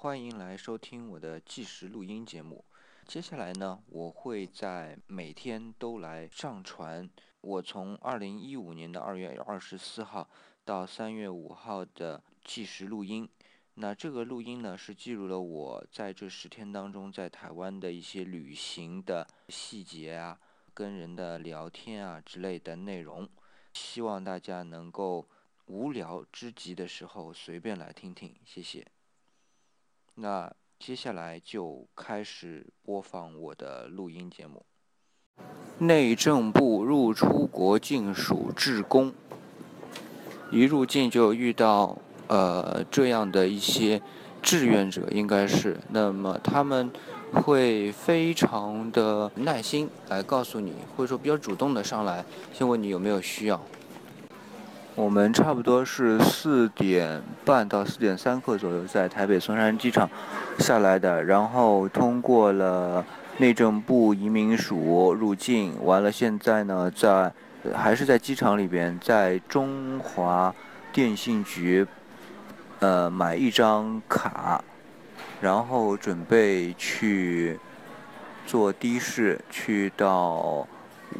欢迎来收听我的计时录音节目。接下来呢，我会在每天都来上传我从二零一五年的二月二十四号到三月五号的计时录音。那这个录音呢，是记录了我在这十天当中在台湾的一些旅行的细节啊，跟人的聊天啊之类的内容。希望大家能够无聊之极的时候随便来听听，谢谢。那接下来就开始播放我的录音节目。内政部入出国境署志工，一入境就遇到呃这样的一些志愿者，应该是，那么他们会非常的耐心来告诉你，或者说比较主动的上来，先问你有没有需要。我们差不多是四点半到四点三刻左右在台北松山机场下来的，然后通过了内政部移民署入境，完了现在呢在还是在机场里边，在中华电信局呃买一张卡，然后准备去坐的士去到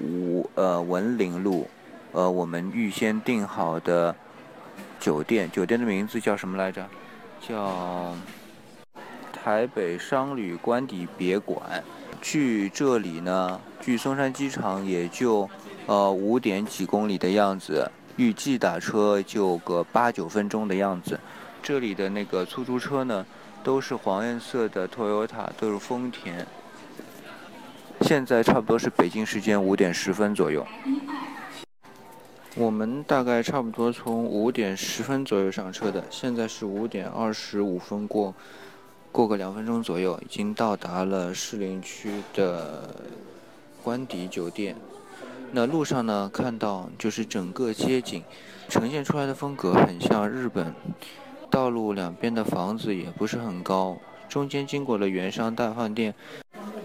五呃文林路。呃，我们预先订好的酒店，酒店的名字叫什么来着？叫台北商旅官邸别馆。距这里呢，距松山机场也就呃五点几公里的样子，预计打车就个八九分钟的样子。这里的那个出租车呢，都是黄颜色的 Toyota，都是丰田。现在差不多是北京时间五点十分左右。我们大概差不多从五点十分左右上车的，现在是五点二十五分过，过个两分钟左右，已经到达了士林区的官邸酒店。那路上呢，看到就是整个街景呈现出来的风格很像日本，道路两边的房子也不是很高，中间经过了元商大饭店。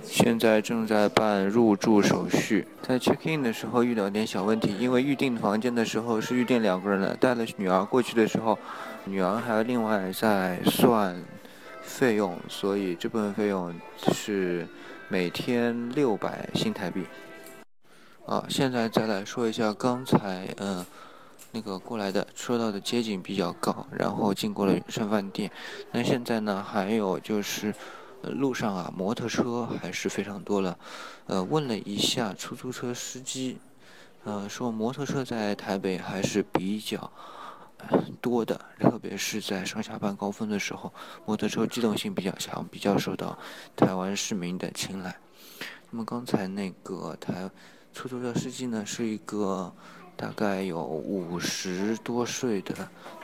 现在正在办入住手续，在 check in 的时候遇到点小问题，因为预定房间的时候是预定两个人的，带了女儿过去的时候，女儿还要另外再算费用，所以这部分费用是每天六百新台币。啊，现在再来说一下刚才嗯那个过来的说到的街景比较高，然后经过了远山饭店，那现在呢还有就是。路上啊，摩托车还是非常多了。呃，问了一下出租车司机，呃，说摩托车在台北还是比较多的，特别是在上下班高峰的时候，摩托车机动性比较强，比较受到台湾市民的青睐。那么刚才那个台出租车司机呢，是一个。大概有五十多岁的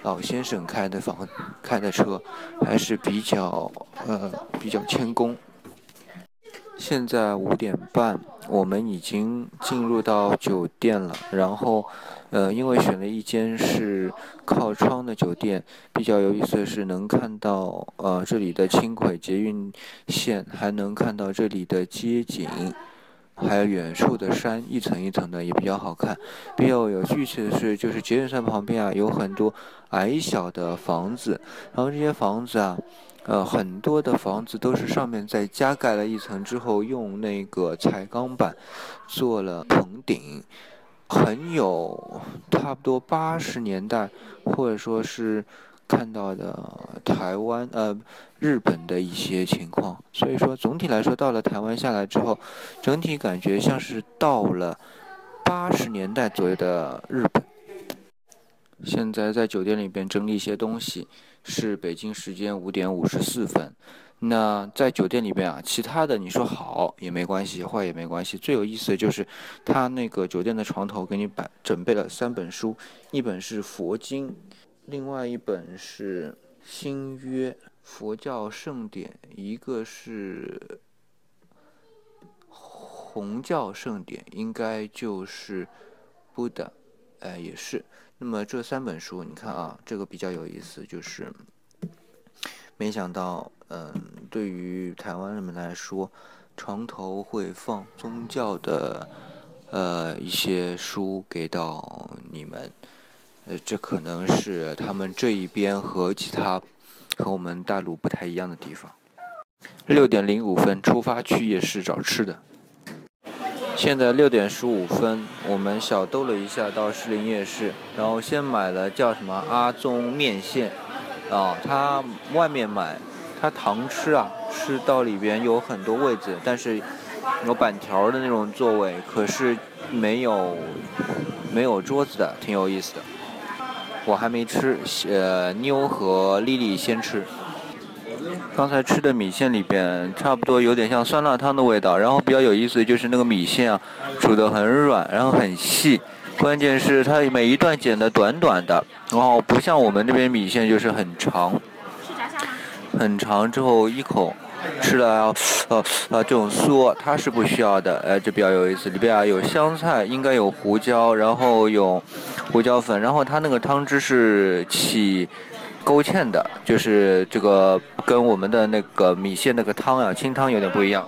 老先生开的房开的车，还是比较呃比较谦恭。现在五点半，我们已经进入到酒店了。然后，呃，因为选了一间是靠窗的酒店，比较有意思的是能看到呃这里的轻轨捷运线，还能看到这里的街景。还有远处的山，一层一层的也比较好看。比较有趣的是，就是捷运山旁边啊，有很多矮小的房子，然后这些房子啊，呃，很多的房子都是上面再加盖了一层之后，用那个彩钢板做了棚顶，很有差不多八十年代，或者说是。看到的台湾呃日本的一些情况，所以说总体来说到了台湾下来之后，整体感觉像是到了八十年代左右的日本。现在在酒店里边整理一些东西，是北京时间五点五十四分。那在酒店里边啊，其他的你说好也没关系，坏也没关系。最有意思的就是他那个酒店的床头给你摆准备了三本书，一本是佛经。另外一本是《新约佛教圣典》，一个是红教圣典，应该就是布的，哎，也是。那么这三本书，你看啊，这个比较有意思，就是没想到，嗯，对于台湾人们来说，床头会放宗教的，呃，一些书给到你们。呃，这可能是他们这一边和其他和我们大陆不太一样的地方。六点零五分出发去夜市找吃的。现在六点十五分，我们小兜了一下到士林夜市，然后先买了叫什么阿宗面线，啊，他外面买，他堂吃啊，吃到里边有很多位置，但是有板条的那种座位，可是没有没有桌子的，挺有意思的。我还没吃，呃，妞和丽丽先吃。刚才吃的米线里边，差不多有点像酸辣汤的味道。然后比较有意思的就是那个米线啊，煮得很软，然后很细。关键是它每一段剪得短短的，然后不像我们这边米线就是很长。很长之后一口吃了要呃呃这种嗦，它是不需要的。哎，这比较有意思。里边啊有香菜，应该有胡椒，然后有胡椒粉，然后它那个汤汁是起。勾芡的，就是这个跟我们的那个米线那个汤啊，清汤有点不一样。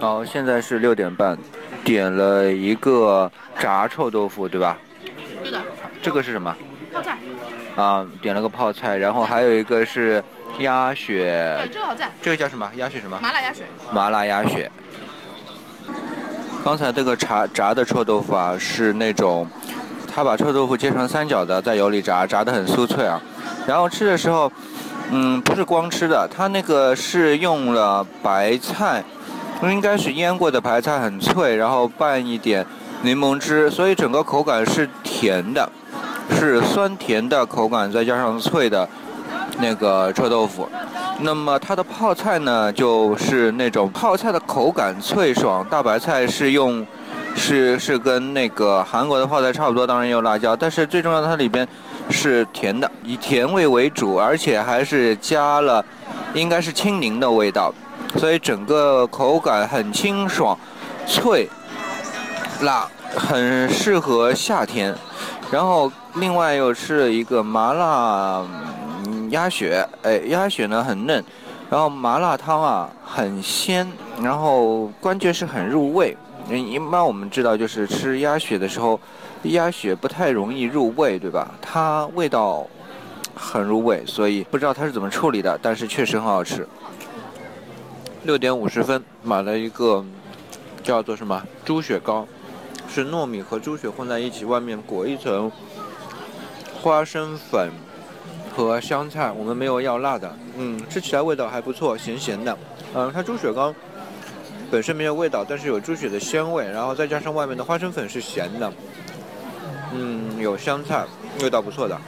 好，现在是六点半，点了一个炸臭豆腐，对吧？对的。这个是什么？泡菜。啊，点了个泡菜，然后还有一个是鸭血。这个好在。这个叫什么？鸭血什么？麻辣鸭血。麻辣鸭血。刚才这个炸炸的臭豆腐啊，是那种，他把臭豆腐切成三角的，在油里炸，炸得很酥脆啊。然后吃的时候，嗯，不是光吃的，它那个是用了白菜，应该是腌过的白菜，很脆，然后拌一点柠檬汁，所以整个口感是甜的，是酸甜的口感，再加上脆的那个臭豆腐。那么它的泡菜呢，就是那种泡菜的口感脆爽，大白菜是用，是是跟那个韩国的泡菜差不多，当然也有辣椒，但是最重要的它里边。是甜的，以甜味为主，而且还是加了，应该是青柠的味道，所以整个口感很清爽、脆、辣，很适合夏天。然后另外又吃了一个麻辣鸭血，哎，鸭血呢很嫩，然后麻辣汤啊很鲜，然后关键是很入味。一般我们知道就是吃鸭血的时候。鸭血不太容易入味，对吧？它味道很入味，所以不知道它是怎么处理的，但是确实很好吃。六点五十分买了一个叫做什么猪血糕，是糯米和猪血混在一起，外面裹一层花生粉和香菜。我们没有要辣的，嗯，吃起来味道还不错，咸咸的。嗯，它猪血糕本身没有味道，但是有猪血的鲜味，然后再加上外面的花生粉是咸的。嗯，有香菜，味道不错的。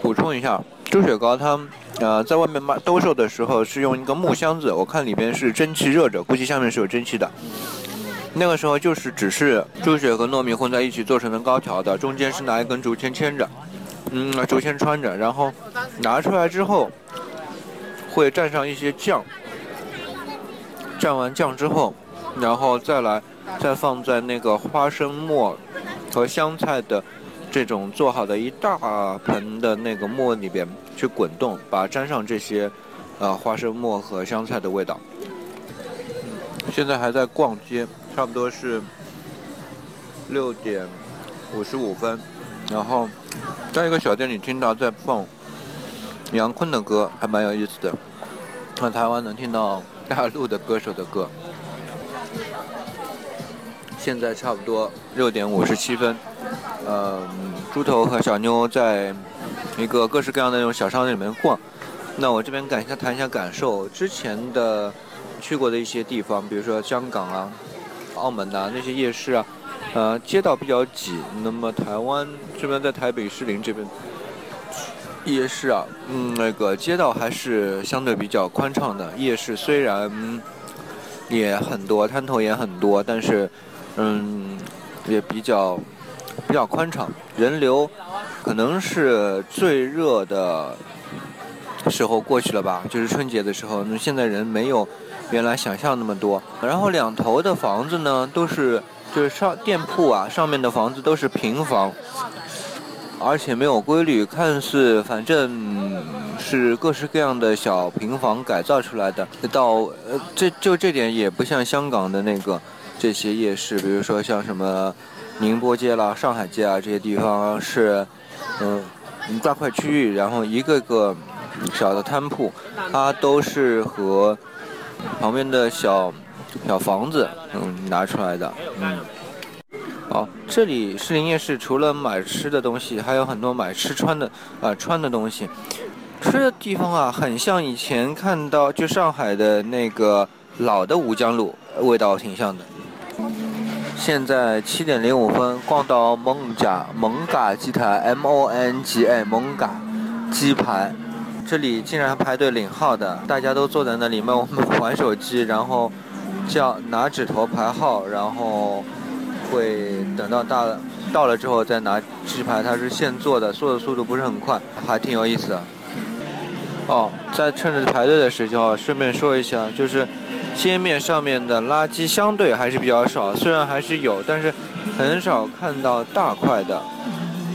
补充一下，猪血糕它，呃，在外面卖兜售的时候是用一个木箱子，我看里边是蒸汽热着，估计下面是有蒸汽的。那个时候就是只是猪血和糯米混在一起做成的糕条的，中间是拿一根竹签牵着，嗯，竹签穿着，然后拿出来之后会蘸上一些酱，蘸完酱之后，然后再来再放在那个花生末。和香菜的这种做好的一大盆的那个末里边去滚动，把沾上这些呃花生末和香菜的味道。现在还在逛街，差不多是六点五十五分，然后在一个小店里听到在放杨坤的歌，还蛮有意思的。在台湾能听到大陆的歌手的歌。现在差不多六点五十七分，呃，猪头和小妞在一个各式各样的那种小商店里面逛。那我这边感一下谈一下感受。之前的去过的一些地方，比如说香港啊、澳门呐那些夜市啊，呃，街道比较挤。那么台湾这边在台北士林这边夜市啊，嗯，那个街道还是相对比较宽敞的。夜市虽然也很多，摊头也很多，但是。嗯，也比较比较宽敞，人流可能是最热的时候过去了吧，就是春节的时候。那现在人没有原来想象那么多。然后两头的房子呢，都是就是上店铺啊，上面的房子都是平房，而且没有规律，看似反正是各式各样的小平房改造出来的。到呃，这就这点也不像香港的那个。这些夜市，比如说像什么宁波街啦、上海街啊，这些地方是，嗯一，大块区域，然后一个个小的摊铺，它都是和旁边的小小房子嗯拿出来的，嗯。好，这里士林夜市除了买吃的东西，还有很多买吃穿的啊穿的东西。吃的地方啊，很像以前看到就上海的那个老的吴江路，味道挺像的。现在七点零五分，逛到蒙家蒙嘎鸡台 M O N G A 蒙嘎鸡排，这里竟然排队领号的，大家都坐在那里面玩 手机，然后叫拿指头排号，然后。会等到大到了之后再拿鸡排，它是现做的，做的速度不是很快，还挺有意思的。哦，在趁着排队的时候，顺便说一下，就是街面上面的垃圾相对还是比较少，虽然还是有，但是很少看到大块的。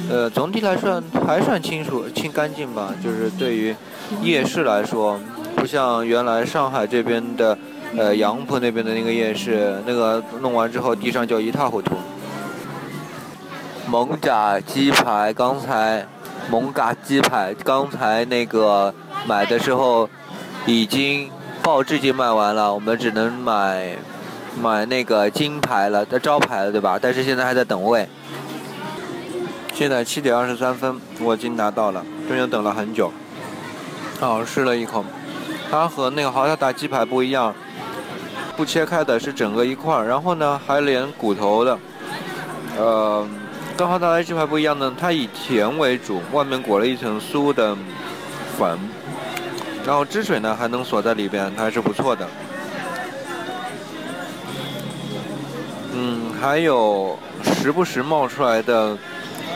呃，总体来说还算清楚、清干净吧。就是对于夜市来说，不像原来上海这边的。呃，杨浦那边的那个夜市，那个弄完之后地上就一塌糊涂。蒙嘎鸡排，刚才蒙嘎鸡排刚才那个买的时候已经报纸已经卖完了，我们只能买买那个金牌了的招牌了，对吧？但是现在还在等位。现在七点二十三分，我已经拿到了，中间等了很久。好，试了一口，它和那个豪华大鸡排不一样。不切开的是整个一块儿，然后呢还连骨头的，呃，跟豪大鸡排不一样呢，它以甜为主，外面裹了一层酥的粉，然后汁水呢还能锁在里边，它还是不错的。嗯，还有时不时冒出来的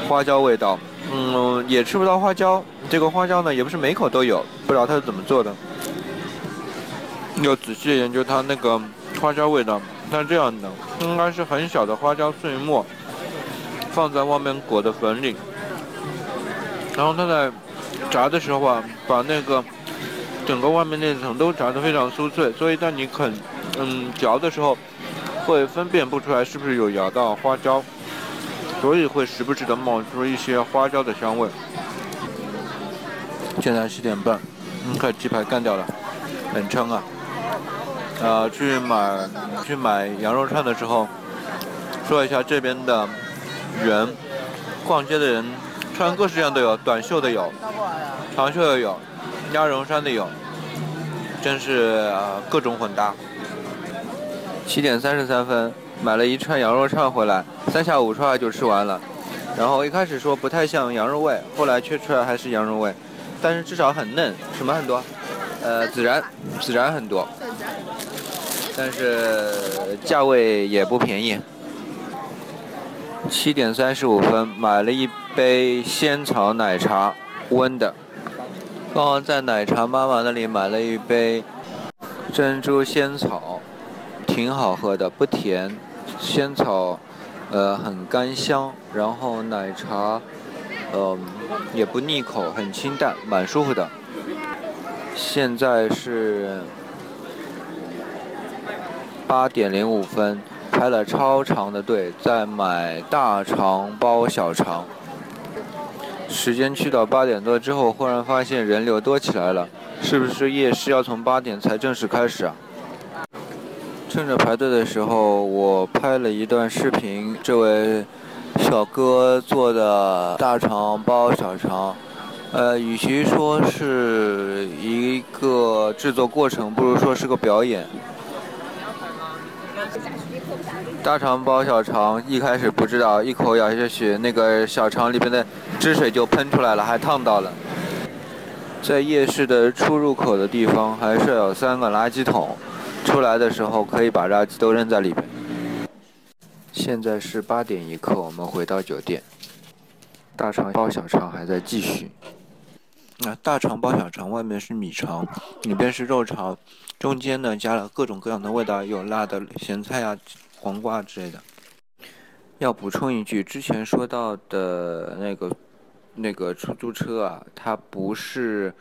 花椒味道，嗯，也吃不到花椒，这个花椒呢也不是每口都有，不知道它是怎么做的。要仔细研究它那个花椒味道，它这样的，应该是很小的花椒碎末，放在外面裹的粉里，然后它在炸的时候啊，把那个整个外面那层都炸得非常酥脆，所以当你啃，嗯，嚼的时候，会分辨不出来是不是有咬到花椒，所以会时不时的冒出一些花椒的香味。现在七点半，嗯，快鸡排干掉了，很撑啊。呃，去买去买羊肉串的时候，说一下这边的人，逛街的人穿各式各样都有，短袖的有，长袖的有，鸭绒衫的有，真是各种混搭。七点三十三分，买了一串羊肉串回来，三下五除二就吃完了。然后一开始说不太像羊肉味，后来却出来还是羊肉味，但是至少很嫩。什么很多？呃，孜然，孜然很多。但是价位也不便宜。七点三十五分，买了一杯仙草奶茶，温的。刚刚在奶茶妈妈那里买了一杯珍珠仙草，挺好喝的，不甜。仙草，呃，很干香，然后奶茶，呃，也不腻口，很清淡，蛮舒服的。现在是。八点零五分，排了超长的队在买大肠包小肠。时间去到八点多之后，忽然发现人流多起来了，是不是夜市要从八点才正式开始啊？趁着排队的时候，我拍了一段视频，这位小哥做的大肠包小肠，呃，与其说是一个制作过程，不如说是个表演。大肠包小肠，一开始不知道，一口咬下去，那个小肠里边的汁水就喷出来了，还烫到了。在夜市的出入口的地方，还设有三个垃圾桶，出来的时候可以把垃圾都扔在里边。现在是八点一刻，我们回到酒店。大肠包小肠还在继续。那大肠包小肠，外面是米肠，里边是肉肠，中间呢加了各种各样的味道，有辣的咸菜啊、黄瓜之类的。要补充一句，之前说到的那个那个出租车啊，它不是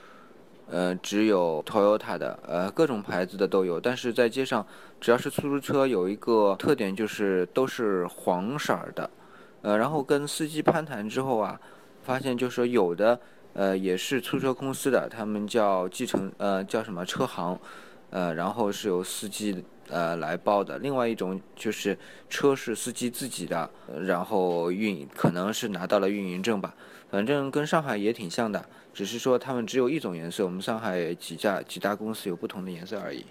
呃只有 Toyota 的，呃各种牌子的都有。但是在街上，只要是出租车，有一个特点就是都是黄色的。呃，然后跟司机攀谈之后啊，发现就是说有的。呃，也是出租车公司的，他们叫继承，呃，叫什么车行，呃，然后是由司机呃来包的。另外一种就是车是司机自己的，然后运可能是拿到了运营证吧，反正跟上海也挺像的，只是说他们只有一种颜色，我们上海几家几大公司有不同的颜色而已。